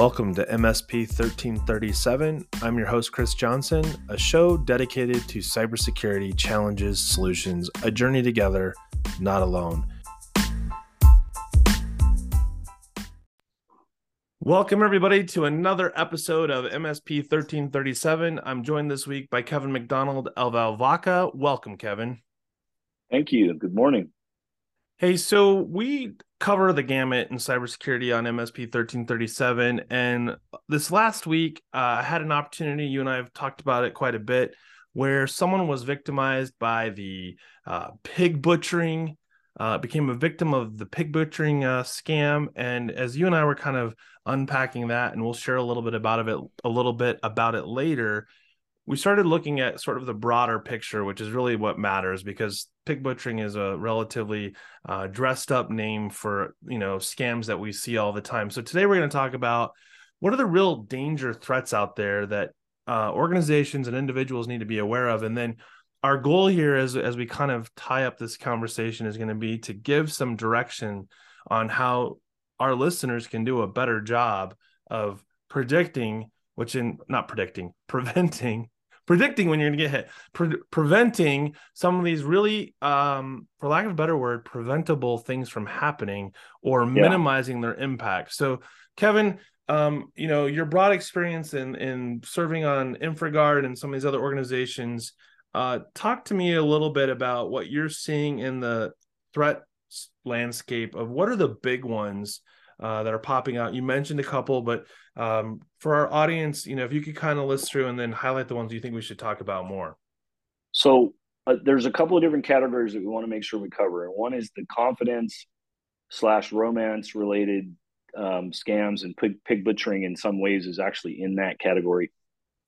Welcome to MSP 1337. I'm your host, Chris Johnson, a show dedicated to cybersecurity challenges, solutions, a journey together, not alone. Welcome, everybody, to another episode of MSP 1337. I'm joined this week by Kevin McDonald, of Alvaka. Welcome, Kevin. Thank you. Good morning. Hey, so we cover the gamut in cybersecurity on MSP 1337. And this last week, uh, I had an opportunity, you and I have talked about it quite a bit, where someone was victimized by the uh, pig butchering, uh, became a victim of the pig butchering uh, scam. And as you and I were kind of unpacking that, and we'll share a little bit about it, a little bit about it later we started looking at sort of the broader picture, which is really what matters because pig butchering is a relatively uh, dressed up name for you know scams that we see all the time. So today we're going to talk about what are the real danger threats out there that uh, organizations and individuals need to be aware of, and then our goal here as as we kind of tie up this conversation is going to be to give some direction on how our listeners can do a better job of predicting which in not predicting preventing predicting when you're going to get hit, pre- preventing some of these really, um, for lack of a better word, preventable things from happening or yeah. minimizing their impact. So, Kevin, um, you know, your broad experience in in serving on InfraGard and some of these other organizations. Uh, talk to me a little bit about what you're seeing in the threat landscape of what are the big ones uh, that are popping out. You mentioned a couple, but um, for our audience, you know, if you could kind of list through and then highlight the ones you think we should talk about more. So uh, there's a couple of different categories that we want to make sure we cover, one is the confidence slash romance related um, scams and pig, pig butchering. In some ways, is actually in that category.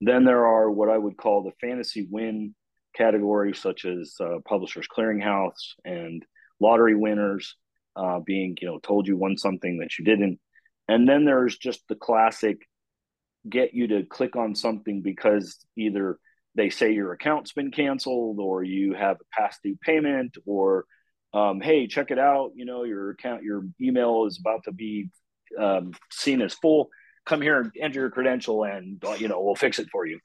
Then there are what I would call the fantasy win category, such as uh, Publishers Clearinghouse and lottery winners uh, being you know told you won something that you didn't. And then there's just the classic get you to click on something because either they say your account's been canceled or you have a past due payment or um, hey check it out. You know your account your email is about to be um, seen as full. Come here and enter your credential and uh, you know we'll fix it for you.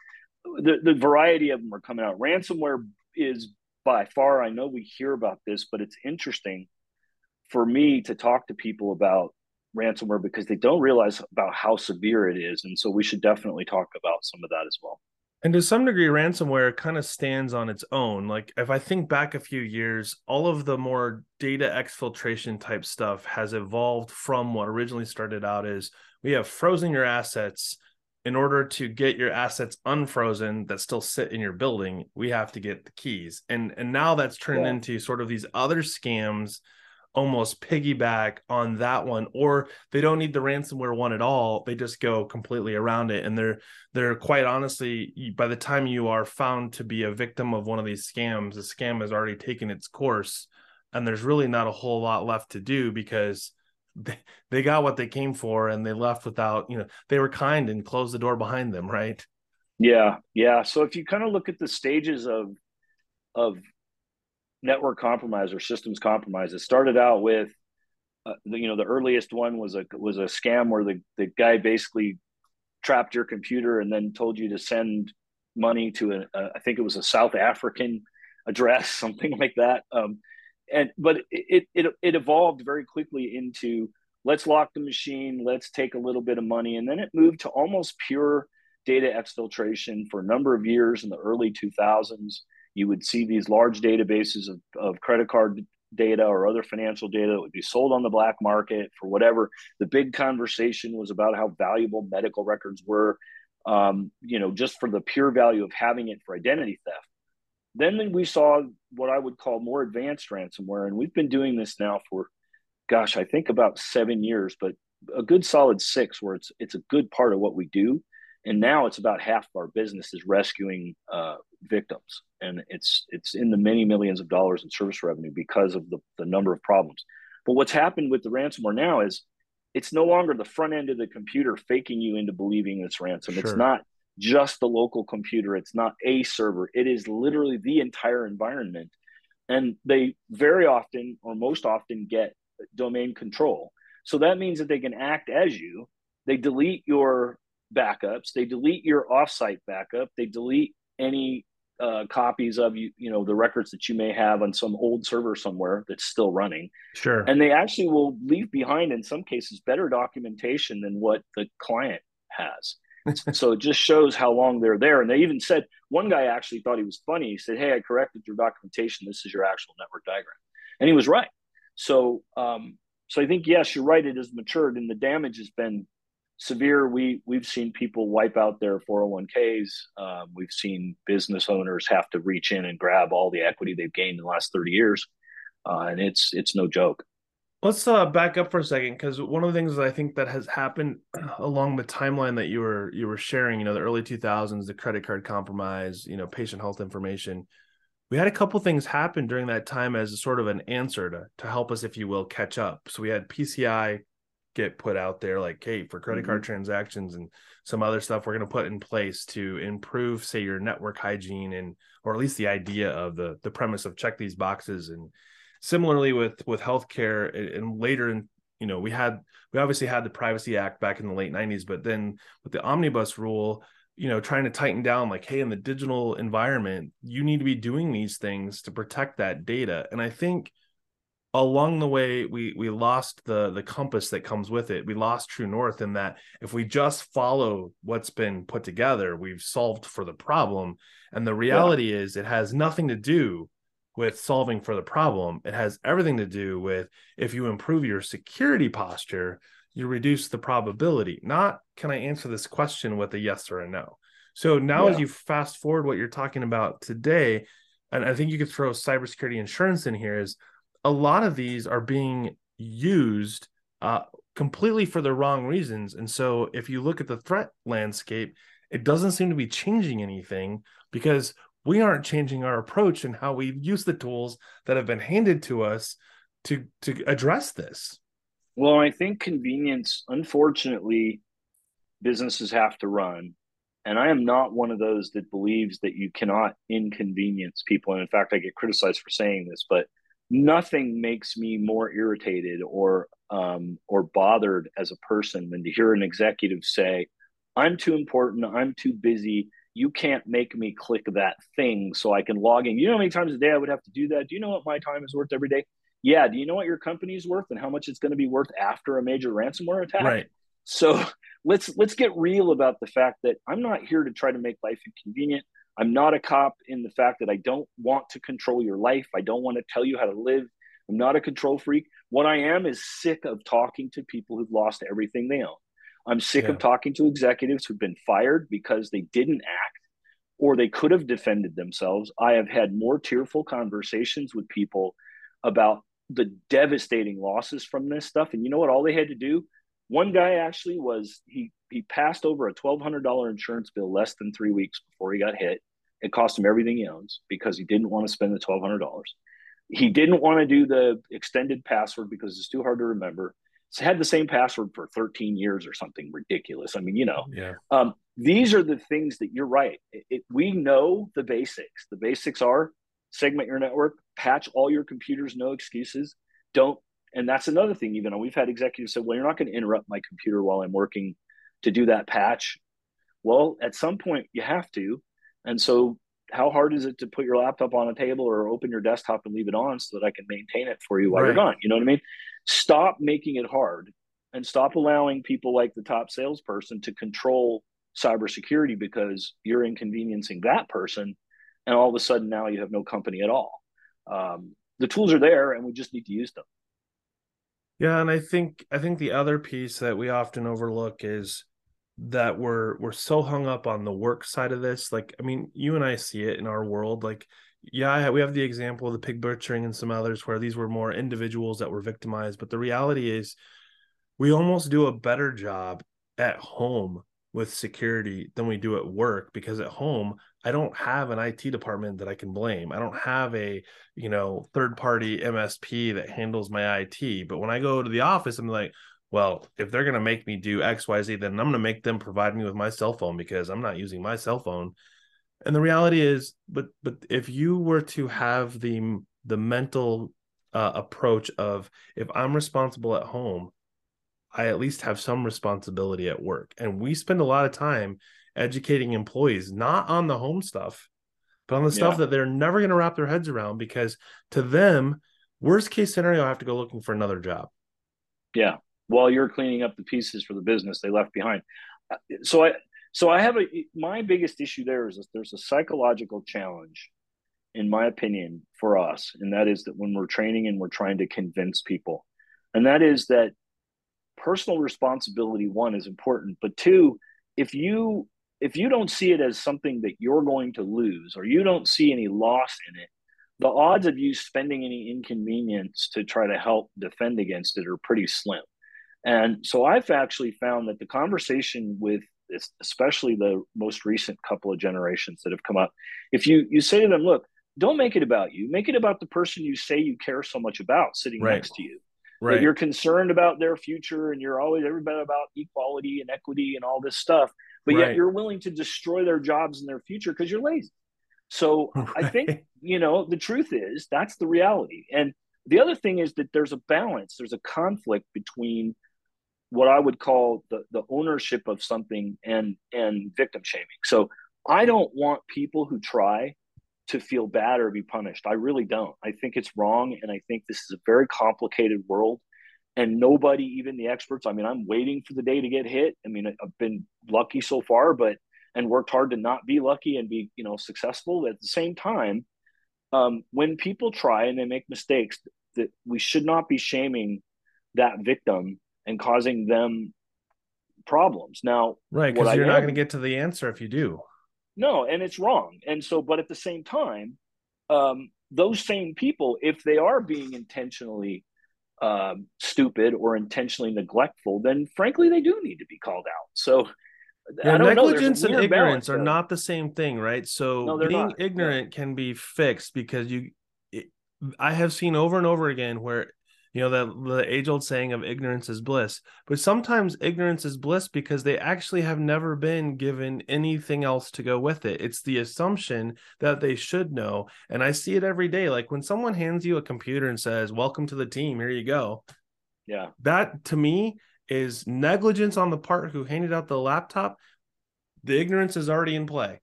The, the variety of them are coming out. Ransomware is by far i know we hear about this but it's interesting for me to talk to people about ransomware because they don't realize about how severe it is and so we should definitely talk about some of that as well. And to some degree ransomware kind of stands on its own. Like if i think back a few years all of the more data exfiltration type stuff has evolved from what originally started out as we have frozen your assets. In order to get your assets unfrozen that still sit in your building we have to get the keys. And and now that's turned yeah. into sort of these other scams almost piggyback on that one or they don't need the ransomware one at all. They just go completely around it. And they're they're quite honestly by the time you are found to be a victim of one of these scams the scam has already taken its course and there's really not a whole lot left to do because they, they got what they came for and they left without you know they were kind and closed the door behind them right? Yeah yeah. So if you kind of look at the stages of of network compromise or systems compromise. It started out with, uh, you know, the earliest one was a was a scam where the the guy basically trapped your computer and then told you to send money to a, a I think it was a South African address, something like that. Um, and but it, it it evolved very quickly into let's lock the machine, let's take a little bit of money, and then it moved to almost pure data exfiltration for a number of years in the early 2000s you would see these large databases of, of credit card data or other financial data that would be sold on the black market for whatever. The big conversation was about how valuable medical records were, um, you know, just for the pure value of having it for identity theft. Then we saw what I would call more advanced ransomware, and we've been doing this now for, gosh, I think about seven years, but a good solid six, where it's it's a good part of what we do and now it's about half of our business is rescuing uh, victims. And it's it's in the many millions of dollars in service revenue because of the, the number of problems. But what's happened with the ransomware now is it's no longer the front end of the computer faking you into believing it's ransom. Sure. it's not just the local computer. It's not a server. It is literally the entire environment. And they very often or most often get domain control. So that means that they can act as you. They delete your backups, they delete your offsite backup, they delete any uh, copies of you, you know, the records that you may have on some old server somewhere that's still running. Sure. And they actually will leave behind, in some cases, better documentation than what the client has. so it just shows how long they're there. And they even said one guy actually thought he was funny. He said, "Hey, I corrected your documentation. This is your actual network diagram," and he was right. So, um, so I think yes, you're right. It has matured, and the damage has been severe. We we've seen people wipe out their 401ks. Um, we've seen business owners have to reach in and grab all the equity they've gained in the last 30 years, uh, and it's it's no joke. Let's uh, back up for a second because one of the things that I think that has happened along the timeline that you were you were sharing, you know, the early 2000s, the credit card compromise, you know, patient health information. We had a couple things happen during that time as a sort of an answer to to help us, if you will, catch up. So we had PCI get put out there like hey for credit mm-hmm. card transactions and some other stuff we're going to put in place to improve say your network hygiene and or at least the idea of the the premise of check these boxes and similarly with with healthcare and later in you know we had we obviously had the privacy act back in the late 90s but then with the omnibus rule you know trying to tighten down like hey in the digital environment you need to be doing these things to protect that data and i think along the way we we lost the the compass that comes with it. We lost true north in that if we just follow what's been put together we've solved for the problem. And the reality yeah. is it has nothing to do with solving for the problem. It has everything to do with if you improve your security posture you reduce the probability. Not can i answer this question with a yes or a no? So now yeah. as you fast forward what you're talking about today and i think you could throw cybersecurity insurance in here is a lot of these are being used uh, completely for the wrong reasons. And so if you look at the threat landscape, it doesn't seem to be changing anything because we aren't changing our approach and how we use the tools that have been handed to us to to address this. Well, I think convenience, unfortunately, businesses have to run. And I am not one of those that believes that you cannot inconvenience people. And in fact, I get criticized for saying this, but nothing makes me more irritated or um, or bothered as a person than to hear an executive say, "I'm too important. I'm too busy. You can't make me click that thing so I can log in." You know how many times a day I would have to do that? Do you know what my time is worth every day? Yeah. Do you know what your company is worth and how much it's going to be worth after a major ransomware attack? Right. So let's let's get real about the fact that I'm not here to try to make life inconvenient. I'm not a cop in the fact that I don't want to control your life. I don't want to tell you how to live. I'm not a control freak. What I am is sick of talking to people who've lost everything they own. I'm sick yeah. of talking to executives who've been fired because they didn't act or they could have defended themselves. I have had more tearful conversations with people about the devastating losses from this stuff. And you know what? All they had to do, one guy actually was he he passed over a twelve hundred dollar insurance bill less than three weeks before he got hit. It cost him everything he owns because he didn't want to spend the twelve hundred dollars. He didn't want to do the extended password because it's too hard to remember. So had the same password for 13 years or something ridiculous. I mean, you know, yeah. Um, these are the things that you're right. It, it, we know the basics. The basics are segment your network, patch all your computers, no excuses. Don't, and that's another thing. Even we've had executives say, "Well, you're not going to interrupt my computer while I'm working to do that patch." Well, at some point you have to, and so, how hard is it to put your laptop on a table or open your desktop and leave it on so that I can maintain it for you while right. you're gone? You know what I mean? Stop making it hard and stop allowing people like the top salesperson to control cybersecurity because you're inconveniencing that person. And all of a sudden now you have no company at all. Um, the tools are there and we just need to use them. Yeah, and I think I think the other piece that we often overlook is that we're we're so hung up on the work side of this like i mean you and i see it in our world like yeah we have the example of the pig butchering and some others where these were more individuals that were victimized but the reality is we almost do a better job at home with security than we do at work because at home i don't have an it department that i can blame. I don't have a you know third party msp that handles my it but when i go to the office i'm like well, if they're going to make me do XYZ, then I'm going to make them provide me with my cell phone because I'm not using my cell phone. And the reality is, but but if you were to have the the mental uh, approach of if I'm responsible at home, I at least have some responsibility at work. And we spend a lot of time educating employees, not on the home stuff, but on the stuff yeah. that they're never going to wrap their heads around because to them, worst case scenario, I have to go looking for another job. Yeah. While you're cleaning up the pieces for the business they left behind. Uh, so I, so I have a, my biggest issue there is there's a psychological challenge in my opinion, for us, and that is that when we're training and we're trying to convince people, and that is that personal responsibility one is important, but two, if you if you don't see it as something that you're going to lose or you don't see any loss in it, the odds of you spending any inconvenience to try to help defend against it are pretty slim. And so I've actually found that the conversation with especially the most recent couple of generations that have come up, if you you say to them, look, don't make it about you. Make it about the person you say you care so much about sitting right. next to you. Right. That you're concerned about their future and you're always everybody about equality and equity and all this stuff, but right. yet you're willing to destroy their jobs and their future because you're lazy. So right. I think, you know, the truth is that's the reality. And the other thing is that there's a balance, there's a conflict between what I would call the, the ownership of something and and victim shaming. So I don't want people who try to feel bad or be punished. I really don't. I think it's wrong. And I think this is a very complicated world. And nobody, even the experts, I mean, I'm waiting for the day to get hit. I mean, I've been lucky so far, but and worked hard to not be lucky and be, you know, successful. At the same time, um, when people try and they make mistakes, that we should not be shaming that victim and causing them problems. Now, right, because you're not going to get to the answer if you do. No, and it's wrong. And so, but at the same time, um, those same people, if they are being intentionally um, stupid or intentionally neglectful, then frankly, they do need to be called out. So, yeah, negligence and ignorance are not the same thing, right? So, no, being not. ignorant yeah. can be fixed because you. It, I have seen over and over again where you know the the age old saying of ignorance is bliss. But sometimes ignorance is bliss because they actually have never been given anything else to go with it. It's the assumption that they should know. And i see it every day. Like when someone hands you a computer and says welcome to the team here you go yeah. that to me is negligence on the part who handed out the laptop. The ignorance is already in play.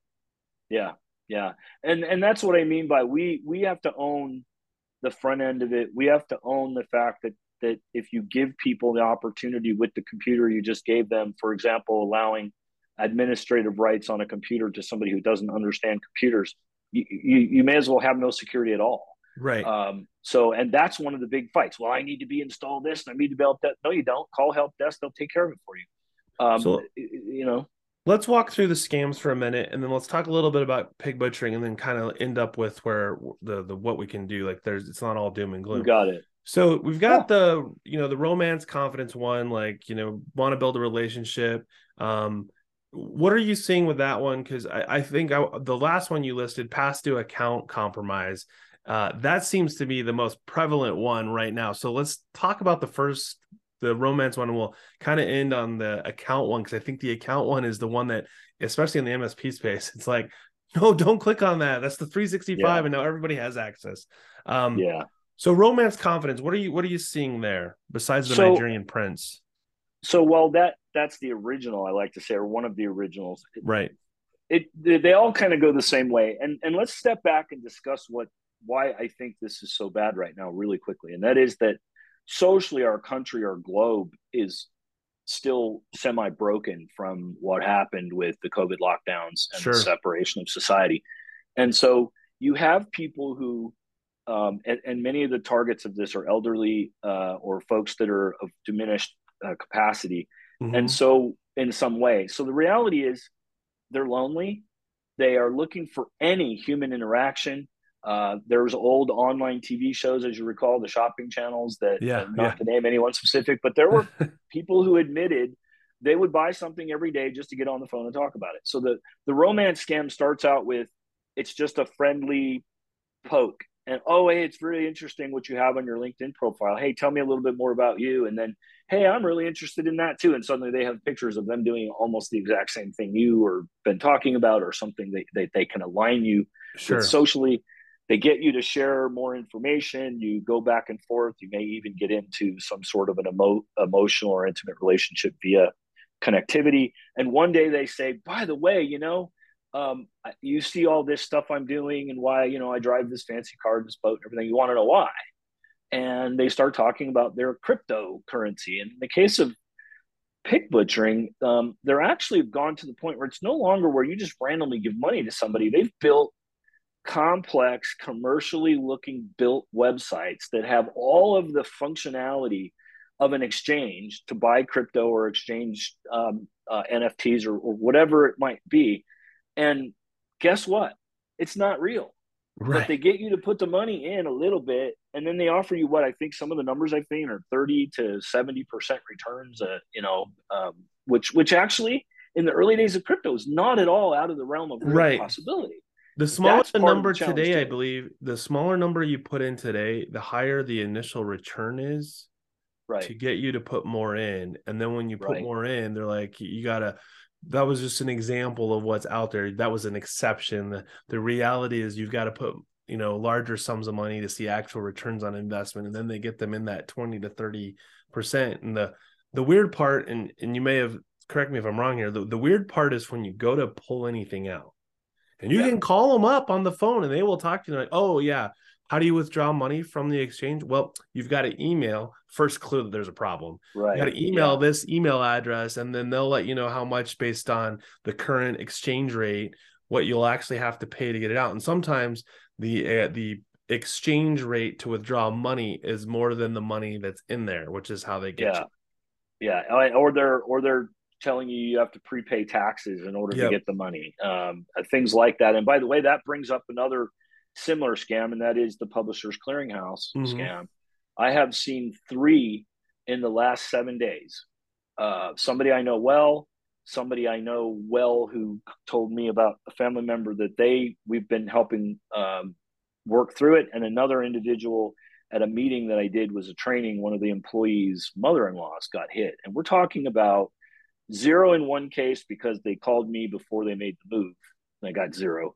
Yeah. Yeah. And and that's what i mean by we we have to own the front end of it. We have to own the fact that that if you give people the opportunity with the computer you just gave them, for example, allowing administrative rights on a computer to somebody who doesn't understand computers, you, you, you may as well have no security at all. Right. Um, so, and that's one of the big fights. Well, I need to be installed this and I need to be that. No, you don't. Call help desk; they'll take care of it for you. Um, so, you know, let's walk through the scams for a minute and then let's talk a little bit about pig butchering and then kind of end up with where the the what we can do. Like there's it's not all doom and gloom. you got it. So we've got the you know the romance confidence one like you know want to build a relationship. Um what are you seeing with that one? Because I, I think I, the last one you listed past due account compromise uh, that seems to be the most prevalent one right now. So let's talk about the first the romance one will kind of end on the account one because I think the account one is the one that, especially in the MSP space, it's like, no, don't click on that. That's the 365, yeah. and now everybody has access. Um, yeah. So romance confidence, what are you what are you seeing there besides the so, Nigerian prince? So well that that's the original I like to say, or one of the originals. Right. It, it they all kind of go the same way. And and let's step back and discuss what why I think this is so bad right now, really quickly. And that is that socially our country our globe is still semi broken from what happened with the covid lockdowns and sure. the separation of society and so you have people who um, and, and, many of the targets of this are elderly uh, or folks that are of diminished uh, capacity mm-hmm. and so in some way so the reality is they're lonely they are looking for any human interaction uh, there was old online TV shows, as you recall, the shopping channels that, yeah, not yeah. to name anyone specific, but there were people who admitted they would buy something every day just to get on the phone and talk about it. So the the romance scam starts out with it's just a friendly poke, and oh hey, it's really interesting what you have on your LinkedIn profile. Hey, tell me a little bit more about you, and then hey, I'm really interested in that too. And suddenly they have pictures of them doing almost the exact same thing you or been talking about, or something that they, they, they can align you sure. with socially they get you to share more information. You go back and forth. You may even get into some sort of an emo- emotional or intimate relationship via connectivity. And one day they say, by the way, you know, um, you see all this stuff I'm doing and why, you know, I drive this fancy car, this boat, and everything. You want to know why? And they start talking about their cryptocurrency. And in the case of pig butchering, um, they're actually gone to the point where it's no longer where you just randomly give money to somebody. They've built complex, commercially looking built websites that have all of the functionality of an exchange to buy crypto or exchange um, uh, NFTs or, or, whatever it might be. And guess what? It's not real. Right. But they get you to put the money in a little bit, and then they offer you what I think some of the numbers I've seen are thirty to seventy percent returns. Uh, you know, um, which which actually in the early days of crypto is not at all out of the realm of right. possibility. The smaller the number the today, too. I believe, the smaller number you put in today, the higher the initial return is. Right. To get you to put more in. And then when you put right. more in, they're like, you gotta that was just an example of what's out there. That was an exception. The, the reality is you've got to put, you know, larger sums of money to see actual returns on investment. And then they get them in that 20 to 30 percent. And the the weird part, and and you may have correct me if I'm wrong here, the, the weird part is when you go to pull anything out and you yeah. can call them up on the phone and they will talk to you like, oh yeah, how do you withdraw money from the exchange? Well, you've got to email first clue that there's a problem. Right. You got to email yeah. this email address, and then they'll let you know how much based on the current exchange rate, what you'll actually have to pay to get it out. And sometimes the uh, the exchange rate to withdraw money is more than the money that's in there, which is how they get yeah. you. Yeah, or they're or they're telling you you have to prepay taxes in order yep. to get the money, um, uh, things like that. And by the way, that brings up another similar scam, and that is the Publishers Clearinghouse mm-hmm. scam. I have seen three in the last seven days. Uh, somebody I know well, somebody I know well who told me about a family member that they we've been helping um, work through it, and another individual at a meeting that I did was a training. One of the employees' mother-in-laws got hit, and we're talking about Zero in one case because they called me before they made the move. And I got zero.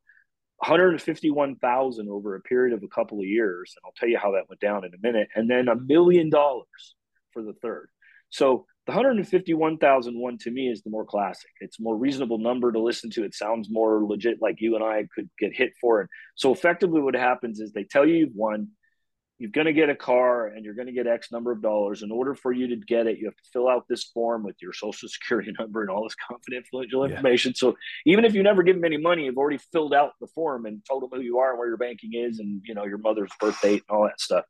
151,000 over a period of a couple of years, and I'll tell you how that went down in a minute, and then a million dollars for the third. So the 151,000 one to me is the more classic. It's more reasonable number to listen to. It sounds more legit, like you and I could get hit for it. So effectively, what happens is they tell you you've won, you're going to get a car and you're going to get X number of dollars. In order for you to get it, you have to fill out this form with your social security number and all this confidential information. Yeah. So even if you never give them any money, you've already filled out the form and told them who you are and where your banking is and you know your mother's birth date and all that stuff.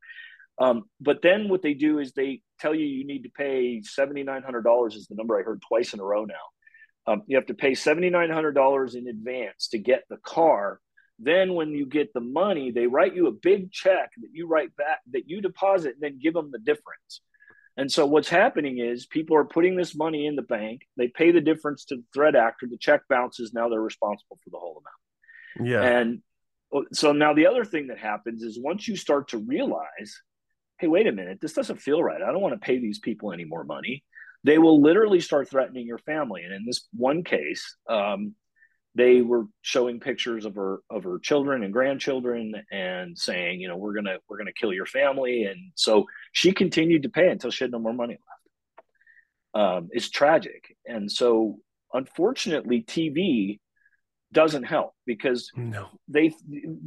Um, but then what they do is they tell you you need to pay seventy nine hundred dollars is the number I heard twice in a row now. Um, you have to pay seventy nine hundred dollars in advance to get the car then when you get the money, they write you a big check that you write back that you deposit and then give them the difference. And so what's happening is people are putting this money in the bank. They pay the difference to the threat actor. The check bounces. Now they're responsible for the whole amount. Yeah. And so now the other thing that happens is once you start to realize, hey, wait a minute, this doesn't feel right. I don't want to pay these people any more money. They will literally start threatening your family. And in this one case, um, they were showing pictures of her of her children and grandchildren and saying you know we're gonna we're gonna kill your family. And so she continued to pay until she had no more money left. Um, it's tragic. And so unfortunately tv doesn't help because no. they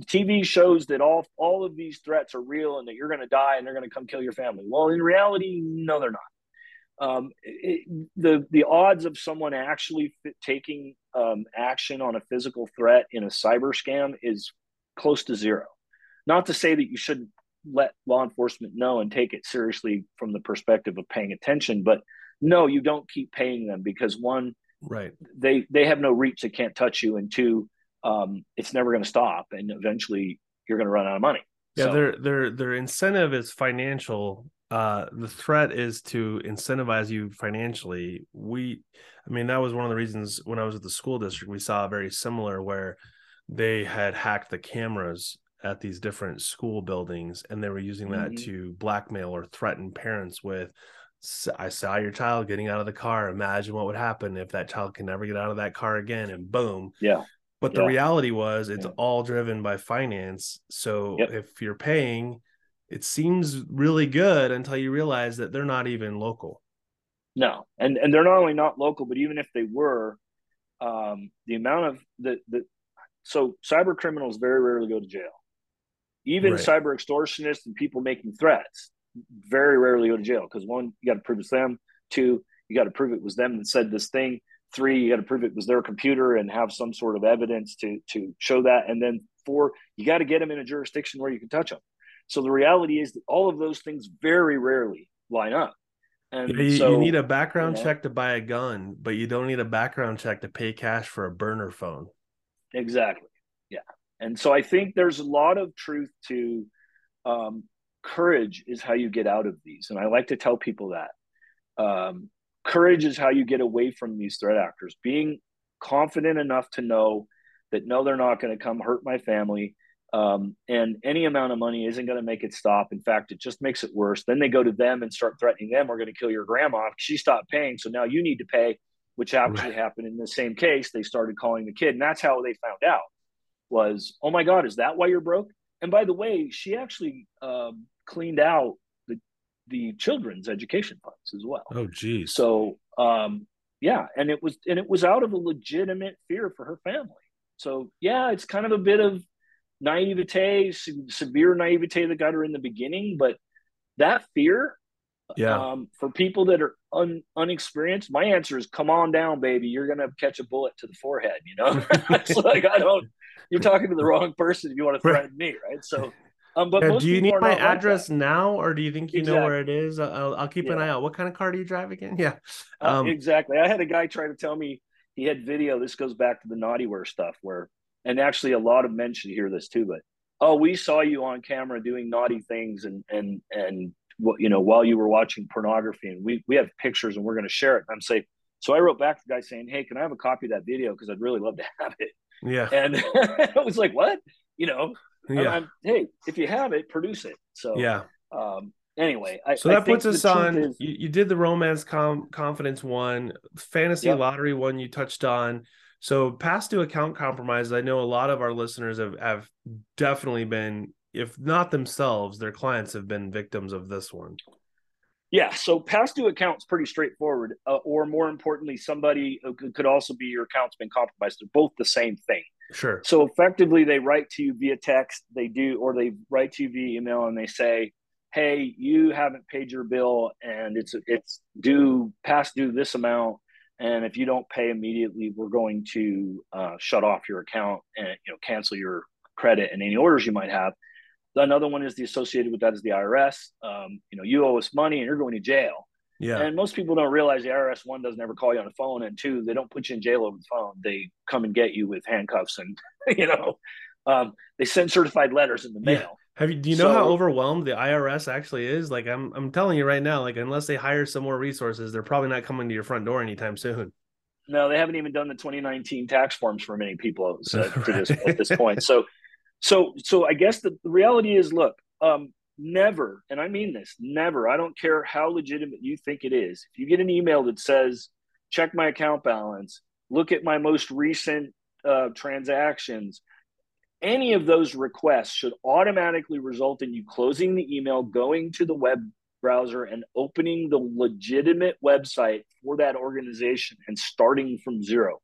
tv shows that all all of these threats are real and that you're going to die and they're going to come kill your family. Well in reality no they're not um, it, the the odds of someone actually taking um, action on a physical threat in a cyber scam is close to zero. Not to say that you shouldn't let law enforcement know and take it seriously from the perspective of paying attention, but no, you don't keep paying them because one, right, they they have no reach, they can't touch you, and two, um, it's never going to stop, and eventually you're going to run out of money. Yeah, so, their their their incentive is financial uh, the threat is to incentivize you financially. We, I mean, that was one of the reasons when I was at the school district, we saw very similar where they had hacked the cameras at these different school buildings and they were using that mm-hmm. to blackmail or threaten parents with I saw your child getting out of the car. Imagine what would happen if that child can never get out of that car again. And boom. Yeah. But the reality was it's yeah. all driven by finance. So yep. if you're paying, it seems really good until you realize that they're not even local. No, and and they're not only not local, but even if they were, um, the amount of the the so cyber criminals very rarely go to jail. Even right. cyber extortionists and people making threats very rarely go to jail because one, you got to prove it's them. Two, you got to prove it was them that said this thing. Three, you got to prove it was their computer and have some sort of evidence to to show that. And then four, you got to get them in a jurisdiction where you can touch them. So the reality is that all of those things very rarely line up. And you, so, you need a background you know, check to buy a gun, but you don't need a background check to pay cash for a burner phone. Exactly. Yeah. And so I think there's a lot of truth to um, courage is how you get out of these. And I like to tell people that um, courage is how you get away from these threat actors. Being confident enough to know that no, they're not going to come hurt my family. Um, and any amount of money isn't going to make it stop. In fact, it just makes it worse. Then they go to them and start threatening them. We're going to kill your grandma. She stopped paying, so now you need to pay. Which actually right. happened in the same case. They started calling the kid, and that's how they found out. Was oh my god, is that why you're broke? And by the way, she actually um, cleaned out the the children's education funds as well. Oh, geez. So um, yeah, and it was and it was out of a legitimate fear for her family. So yeah, it's kind of a bit of naivete, severe naivete that got her in the beginning, but that fear, yeah, um, for people that are un, unexperienced, my answer is come on down, baby. You're gonna catch a bullet to the forehead. You know, it's like I don't. You're talking to the wrong person if you want to threaten me, right? So. Um, but yeah, do you need my address like now, or do you think you exactly. know where it is? I'll, I'll keep yeah. an eye out. What kind of car do you drive again? Yeah, uh, um, uh, exactly. I had a guy try to tell me he had video. This goes back to the naughty naughtyware stuff, where and actually a lot of men should hear this too but oh we saw you on camera doing naughty things and and and what you know while you were watching pornography and we we have pictures and we're going to share it. And i'm saying so i wrote back to the guy saying hey can i have a copy of that video? Because i'd really love to have it. Yeah. And i was like what? You know? Yeah. I'm, I'm, hey if you have it produce it. So yeah. um anyway I, so that puts us on is, you, you, did the romance com- confidence one fantasy yep. lottery one you touched on so past due account compromises, I know a lot of our listeners have, have definitely been, if not themselves, their clients have been victims of this one. Yeah, so past due accounts pretty straightforward, uh, or more importantly, somebody could also be your account's been compromised. They're both the same thing. Sure. So effectively, they write to you via text, they do, or they write to you via email, and they say, "Hey, you haven't paid your bill, and it's it's due past due this amount." And if you don't pay immediately we're going to uh, shut off your account and you know cancel your credit and any orders you might have. Another one is the associated with that is the irs um, you know you owe us money and you're going to jail. Yeah. And most people don't realize the irs one doesn't ever call you on the phone and two they don't put you in jail over the phone. They come and get you with handcuffs and you know um, they send certified letters in the mail. Have you? Do you know so, how overwhelmed the IRS actually is? Like, I'm I'm telling you right now, like unless they hire some more resources, they're probably not coming to your front door anytime soon. No, they haven't even done the 2019 tax forms for many people so, right. this, at this point. So, so so I guess the, the reality is, look, um, never, and I mean this, never. I don't care how legitimate you think it is. If you get an email that says, "Check my account balance," look at my most recent uh, transactions any of those requests should automatically result in you closing the email, going to the web browser, and opening the legitimate website for that organization and starting from zero.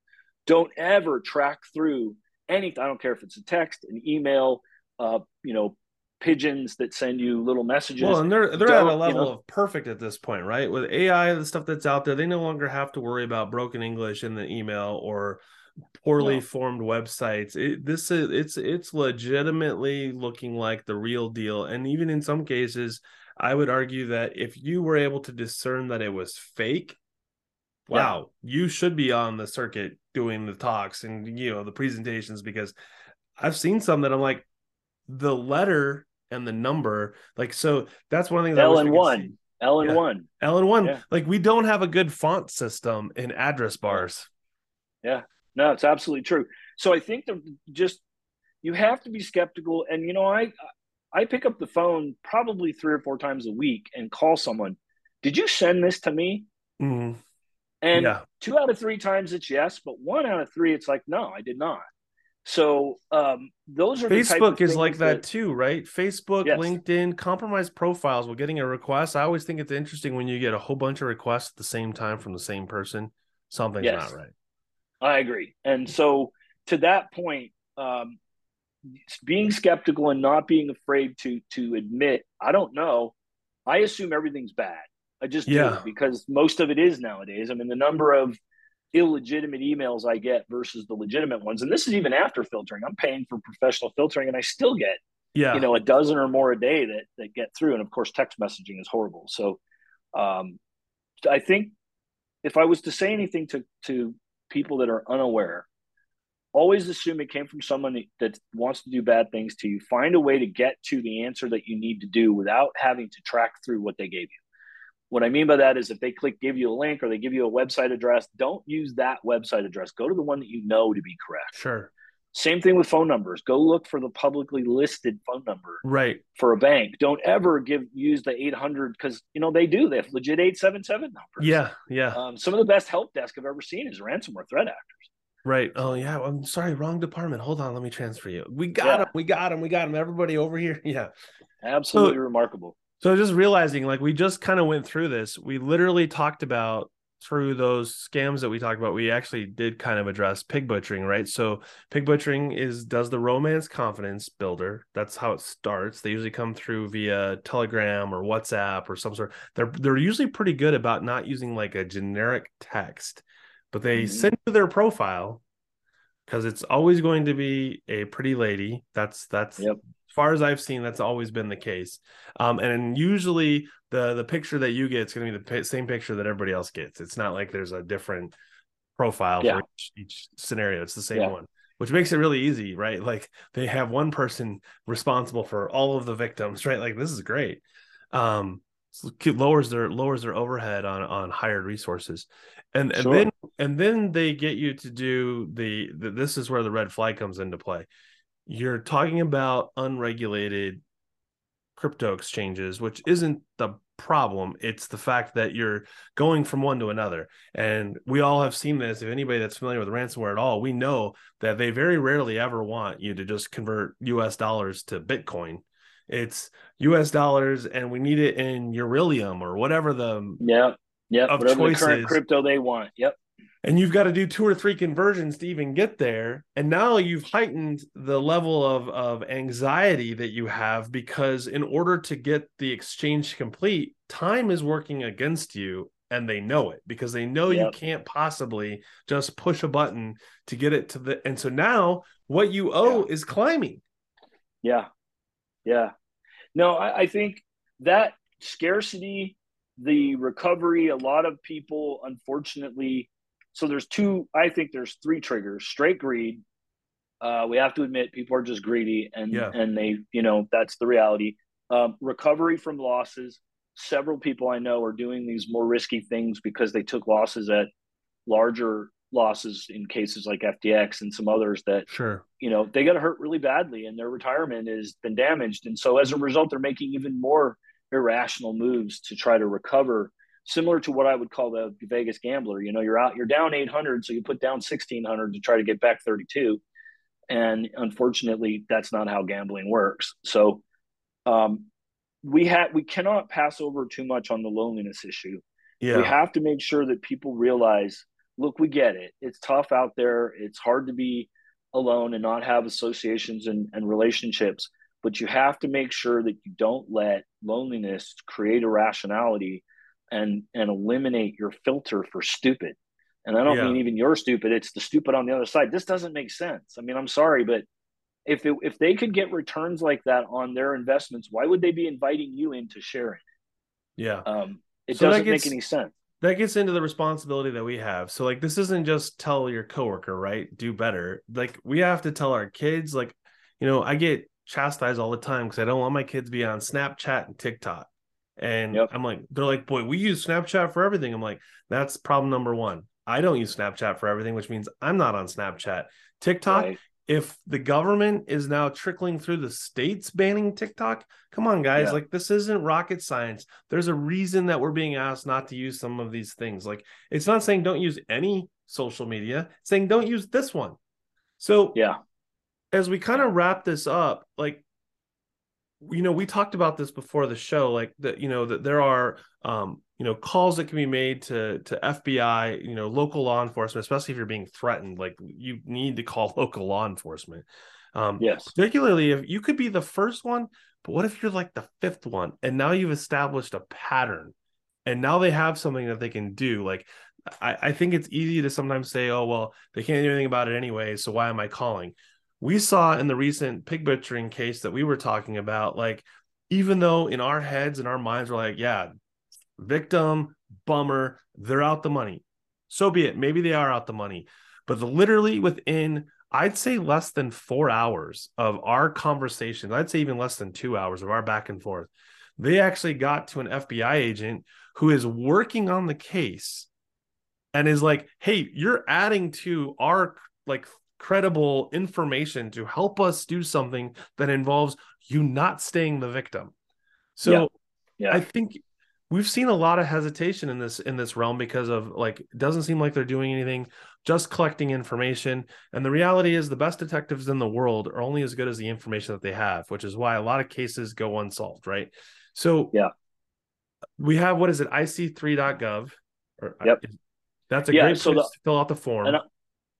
Don't ever track through anything. I don't care if it's a text, an email, uh, you know, pigeons that send you little messages. Well, and they're they're Don't, at a level you know, of perfect at this point, right? With AI, the stuff that's out there, they no longer have to worry about broken English in the email or poorly no. formed websites. It, this is it's it's legitimately looking like the real deal, and even in some cases, I would argue that if you were able to discern that it was fake, wow, yeah. you should be on the circuit doing the talks and you know the presentations because I've seen some that I'm like the letter and the number like so that's one of the things L and one L and one. L and one like we don't have a good font system in address bars. Yeah no, it's absolutely true. So I think that just you have to be skeptical. And you know, I I pick up the phone probably three or four times a week and call someone. Did you send this to me? Mm-hmm. And yeah. two out of three times it's yes, but one out of three it's like no, I did not. So um, those are Facebook is like that, that, too, right? Facebook, yes. LinkedIn, compromised profiles. We're getting a request. I always think it's interesting when you get a whole bunch of requests at the same time from the same person. Something's yes. not right. I agree. And so to that point, um, being skeptical and not being afraid to to admit, I don't know. I assume everything's bad. I just yeah. do because most of it is nowadays. I mean, the number of illegitimate emails I get versus the legitimate ones. And this is even after filtering. I'm paying for professional filtering and I still get, yeah. you know, a dozen or more a day that, that get through. And of course, text messaging is horrible. So um, I think if I was to say anything to, to people that are unaware, always assume it came from someone that wants to do bad things to you. Find a way to get to the answer that you need to do without having to track through what they gave you. What I mean by that is if they click give you a link or they give you a website address, don't use that website address. Go to the one that you know to be correct. Sure. Same thing with phone numbers. Go look for the publicly listed phone number. Right. For a bank. Don't ever give use the 800 because you know they do. They have legit 877 numbers. Yeah, yeah. Um, some of the best help desk I've ever seen is ransomware threat actors. Right. Oh yeah. I'm sorry. Wrong department. Hold on. Let me transfer you. We got yeah. him. We got him. We got him. Everybody over here. Yeah. Absolutely so, remarkable. So just realizing, like we just kind of went through this. We literally talked about through those scams that we talked about. We actually did kind of address pig butchering, right? So pig butchering is does the romance confidence builder. That's how it starts. They usually come through via Telegram or WhatsApp or some sort. They're they're usually pretty good about not using like a generic text, but they mm-hmm. send you their profile because it's always going to be a pretty lady. That's that's yep far as I've seen, that's always been the case. Um, and usually the the picture that you get is going to be the p- same picture that everybody else gets. It's not like there's a different profile yeah. for each, each, scenario. It's the same yeah. one, which makes it really easy, right? Like they have one person responsible for all of the victims, right? Like this is great. Um, lowers their lowers their overhead on on hired resources and and sure. then and then they get you to do the, the this is where the red flag comes into play you're talking about unregulated crypto exchanges, which isn't the problem. It's the fact that you're going from one to another. And we all have seen this. If anybody that's familiar with ransomware at all, we know that they very rarely ever want you to just convert US dollars to Bitcoin. It's US dollars and we need it in Eurylium or whatever the yeah, yeah, whatever the current is. crypto they want. Yep and you've got to do two or three conversions to even get there and now you've heightened the level of, of anxiety that you have because in order to get the exchange complete time is working against you and they know it because they know yep. you can't possibly just push a button to get it to the and so now what you owe yeah. is climbing yeah yeah no I, I think that scarcity the recovery a lot of people unfortunately so there's two i think there's three triggers straight greed uh, we have to admit people are just greedy and yeah. and they you know that's the reality. Um, recovery from losses. Several people i know are doing these more risky things because they took losses at larger losses in cases like ftx and some others that sure. you know they got hurt really badly and their retirement has been damaged. And so as a result they're making even more irrational moves to try to recover similar to what I would call the Vegas gambler. You know, you're out, you're down 800, so you put down 1600 to try to get back 32. And unfortunately, that's not how gambling works. So, um, we have we cannot pass over too much on the loneliness issue. Yeah. We have to make sure that people realize, look, we get it. It's tough out there. It's hard to be alone and not have associations and, and relationships. But you have to make sure that you don't let loneliness create irrationality and and eliminate your filter for stupid. And I don't yeah. mean even you're stupid. It's the stupid on the other side. This doesn't make sense. I mean, I'm sorry, but if it, if they could get returns like that on their investments, why would they be inviting you into sharing? Yeah, um, it so doesn't gets, make any sense. That gets into the responsibility that we have. So like, this isn't just tell your coworker, right? Do better. Like we have to tell our kids. Like, you know, I get chastised all the time because I don't want my kids to be on Snapchat and TikTok. And yep. I'm like, they're like, boy, we use Snapchat for everything. I'm like, that's problem number one. I don't use Snapchat for everything, which means I'm not on Snapchat. TikTok, right. if the government is now trickling through the states banning TikTok, come on, guys. Yeah. Like, this isn't rocket science. There's a reason that we're being asked not to use some of these things. Like, it's not saying don't use any social media, it's saying don't use this one. So, yeah. as we kind of wrap this up, like you know, we talked about this before the show, like that, you know, that there are um, you know, calls that can be made to to FBI, you know, local law enforcement, especially if you're being threatened. Like you need to call local law enforcement. Um, yes. Particularly if you could be the first one, but what if you're like the fifth one, and now you've established a pattern, and now they have something that they can do. Like I, I think it's easy to sometimes say, oh well, they can't do anything about it anyway, so why am I calling? We saw in the recent pig butchering case that we were talking about, like, even though in our heads and our minds we're like, yeah, victim, bummer, they're out the money. So be it. Maybe they are out the money. But literally within, I'd say less than four hours of our conversations, I'd say even less than two hours of our back and forth, they actually got to an FBI agent who is working on the case and is like, hey, you're adding to our like credible information to help us do something that involves you not staying the victim. So yeah. Yeah. I think we've seen a lot of hesitation in this in this realm because of like it doesn't seem like they're doing anything just collecting information and the reality is the best detectives in the world are only as good as the information that they have which is why a lot of cases go unsolved right so yeah we have what is it ic3.gov or yep. that's a yeah, great so place the, to fill out the form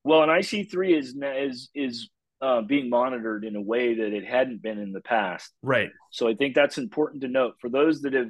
well, an IC3 is is is uh, being monitored in a way that it hadn't been in the past. Right. So I think that's important to note for those that have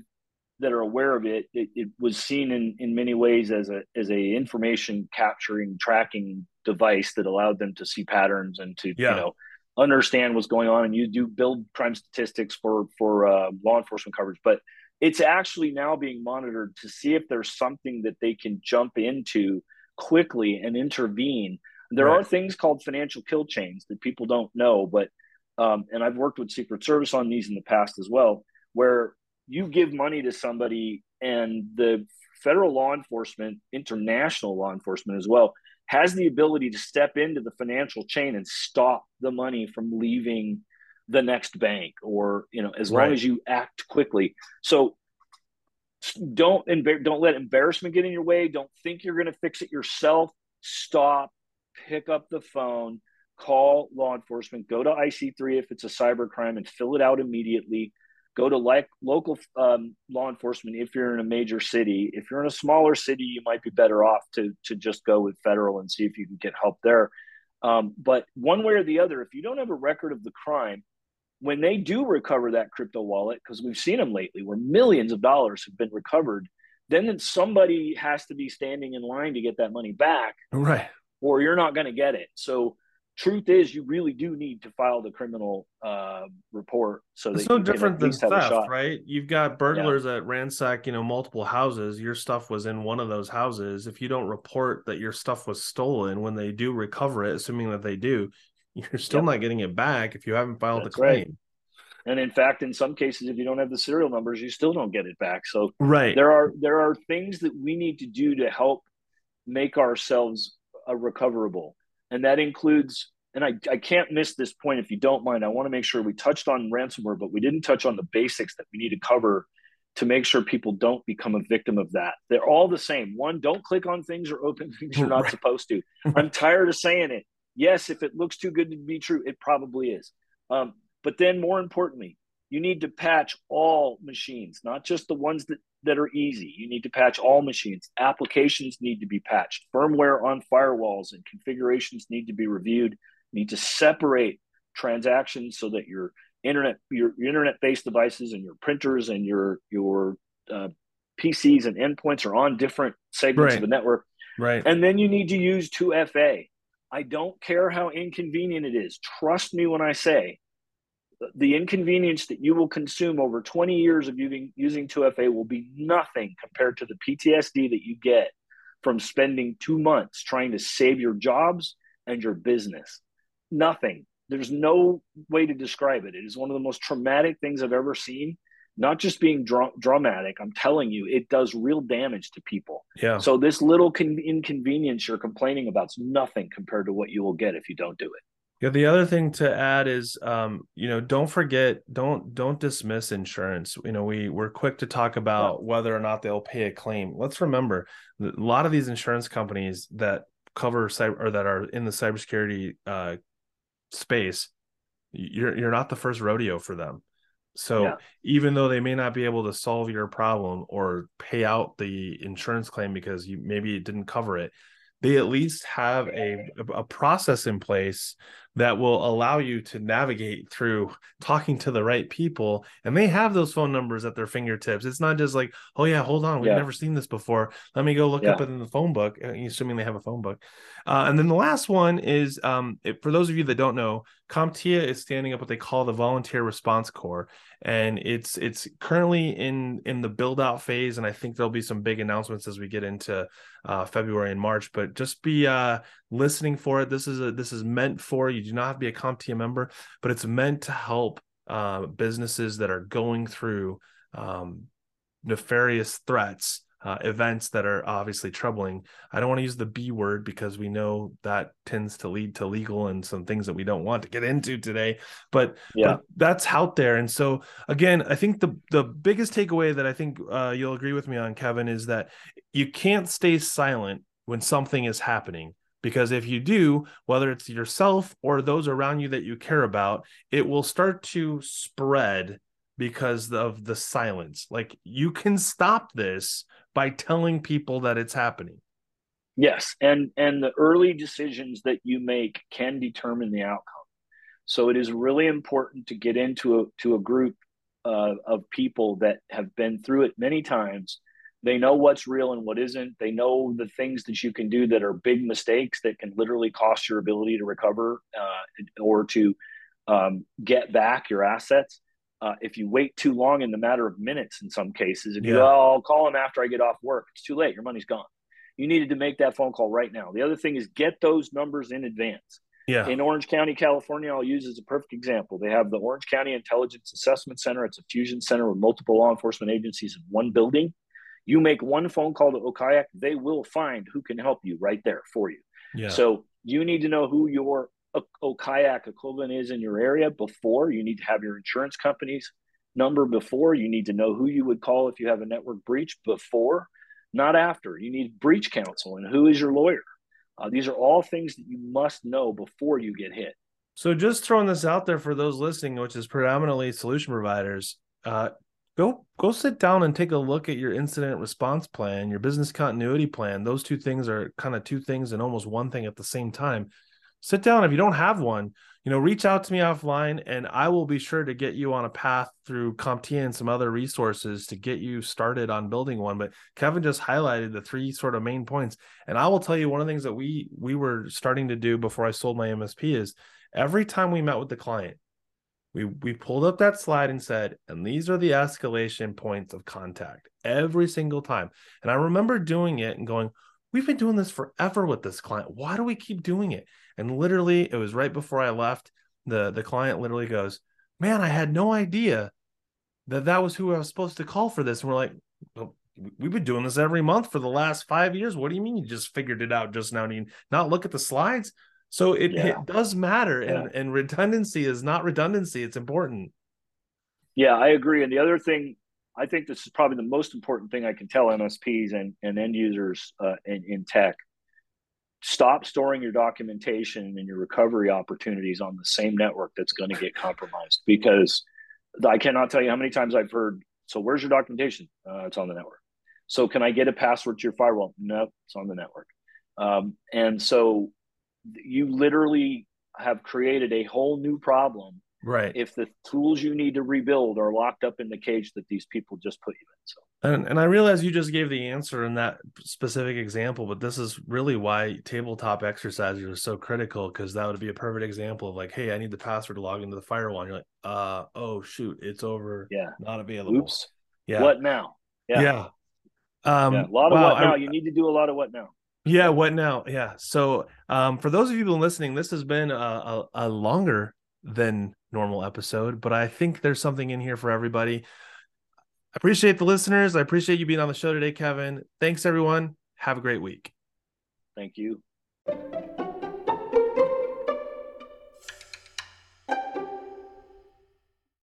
that are aware of it. It, it was seen in in many ways as a as a information capturing tracking device that allowed them to see patterns and to yeah. you know understand what's going on and you do build crime statistics for for uh, law enforcement coverage but it's actually now being monitored to see if there's something that they can jump into quickly and intervene. There right. are things called financial kill chains that people don't know, but um, and I've worked with Secret Service on these in the past as well, where you give money to somebody and the federal law enforcement, international law enforcement as well, has the ability to step into the financial chain and stop the money from leaving the next bank or you know as right. long as you act quickly so don't don't let embarrassment get in your way. Don't think you're going to fix it yourself. Stop, pick up the phone, call law enforcement, go to IC3 if it's a cyber crime and fill it out immediately. Go to like local um, law enforcement if you're in a major city. If you're in a smaller city, you might be better off to to just go with federal and see if you can get help there. Um, but one way or the other, if you don't have a record of the crime, when they do recover that crypto wallet, because we've seen them lately where millions of dollars have been recovered, then somebody has to be standing in line to get that money back. Right. Or you're not going to get it. So, truth is, you really do need to file the criminal uh, report. So it's no different than theft, right? You've got burglars yeah. that ransack, you know, multiple houses. Your stuff was in one of those houses. If you don't report that your stuff was stolen when they do recover it, assuming that they do, you're still yep. not getting it back if you haven't filed That's the claim. Right. And in fact, in some cases, if you don't have the serial numbers, you still don't get it back. So right. there are there are things that we need to do to help make ourselves a recoverable. And that includes, and I, I can't miss this point if you don't mind. I want to make sure we touched on ransomware, but we didn't touch on the basics that we need to cover to make sure people don't become a victim of that. They're all the same. One, don't click on things or open things you're not right. supposed to. I'm tired of saying it yes, if it looks too good to be true, it probably is. Um, but then, more importantly, you need to patch all machines, not just the ones that, that are easy. You need to patch all machines. Applications need to be patched. Firmware on firewalls and configurations need to be reviewed. You need to separate transactions so that your internet your, your internet-based devices and your printers and your your uh, PCs and endpoints are on different segments right. of the network. Right. And then you need to use 2FA. I don't care how inconvenient it is. Trust me when I say the inconvenience that you will consume over 20 years of using, using 2FA will be nothing compared to the PTSD that you get from spending two months trying to save your jobs and your business. Nothing. There's no way to describe it. It is one of the most traumatic things I've ever seen not just being dra- dramatic i'm telling you it does real damage to people. Yeah. So this little con- inconvenience you're complaining about is nothing compared to what you will get if you don't do it. Yeah the other thing to add is um you know don't forget don't don't dismiss insurance. You know we we're quick to talk about yeah. whether or not they'll pay a claim. Let's remember a lot of these insurance companies that cover cyber or that are in the cybersecurity uh space, you're you're not the first rodeo for them. So yeah. even though they may not be able to solve your problem or pay out the insurance claim because you maybe it didn't cover it, they at least have a a process in place that will allow you to navigate through talking to the right people. And they have those phone numbers at their fingertips. It's not just like oh yeah hold on. We've yeah. never seen this before. Let me go look yeah. up it in the phone book uh, assuming they have a phone book. Uh, and then the last one is um, it, for those of you that don't know CompTIA is standing up what they call the Volunteer Response Corps, and it's it's currently in in the build out phase, and I think there'll be some big announcements as we get into uh, February and March. But just be uh, listening for it. This is a this is meant for you. Do not have to be a CompTIA member, but it's meant to help uh, businesses that are going through um, nefarious threats uh, events that are obviously troubling. I don't want to use the B word because we know that tends to lead to legal and some things that we don't want to get into today. But yeah, but that's out there. And so again, I think the the biggest takeaway that I think uh, you'll agree with me on, Kevin, is that you can't stay silent when something is happening. Because if you do, whether it's yourself or those around you that you care about, it will start to spread because of the silence. Like you can stop this by telling people that it's happening. Yes, and and the early decisions that you make can determine the outcome. So it is really important to get into a to a group uh, of people that have been through it many times. They know what's real and what isn't. They know the things that you can do that are big mistakes that can literally cost your ability to recover uh, or to um, get back your assets uh, if you wait too long in the matter of minutes in some cases, if you yeah. oh, I'll call them after I get off work, it's too late. Your money's gone. You needed to make that phone call right now. The other thing is get those numbers in advance. Yeah. In Orange County, California, I'll use as a perfect example. They have the Orange County Intelligence Assessment Center. It's a fusion center with multiple law enforcement agencies in one building. You make one phone call to OCIAC, they will find who can help you right there for you. Yeah. So you need to know who your OCIAC equivalent is in your area before. You need to have your insurance company's number before. You need to know who you would call if you have a network breach before, not after. You need breach counsel and who is your lawyer. Uh, these are all things that you must know before you get hit. So, just throwing this out there for those listening, which is predominantly solution providers, uh, go go sit down and take a look at your incident response plan, your business continuity plan. Those two things are kind of two things and almost one thing at the same time. Sit down. If you don't have one you know reach out to me offline and i will be sure to get you on a path through CompTIA and some other resources to get you started on building one. But kevin just highlighted the three sort of main points. And i will tell you one of the things that we we were starting to do before i sold my msp is every time we met with the client we we pulled up that slide and said and these are the escalation points of contact every single time and i remember doing it and going we've been doing this forever with this client why do we keep doing it and literally, it was right before I left. the The client literally goes, "Man, I had no idea that that was who I was supposed to call for this." And we're like, well, "We've been doing this every month for the last five years. What do you mean you just figured it out just now? Do you not look at the slides?" So it, yeah. it does matter, yeah. and and redundancy is not redundancy. It's important. Yeah, I agree. And the other thing, I think this is probably the most important thing I can tell MSPs and, and end users uh, in, in tech stop storing your documentation and your recovery opportunities on the same network that's going to get compromised because I cannot tell you how many times I've heard, so where's your documentation? Uh, it's on the network. So can I get a password to your firewall? No, it's on the network. Um, and so you literally have created a whole new problem right. if the tools you need to rebuild are locked up in the cage that these people just put you in so. And, and i realize you just gave the answer in that specific example but this is really why tabletop exercises are so critical because that would be a perfect example of like hey i need the password to log into the firewall. And you're like uh oh shoot it's over yeah. not available. Oops. Yeah. What now? Yeah. Yeah, um, yeah. a lot of wow, what now. I, you need to do a lot of what now yeah what now yeah so um for those of you who've been listening this has been a, a, a longer than normal episode, but I think there's something in here for everybody. I appreciate the listeners. I appreciate you being on the show today, Kevin. Thanks, everyone. Have a great week. Thank you.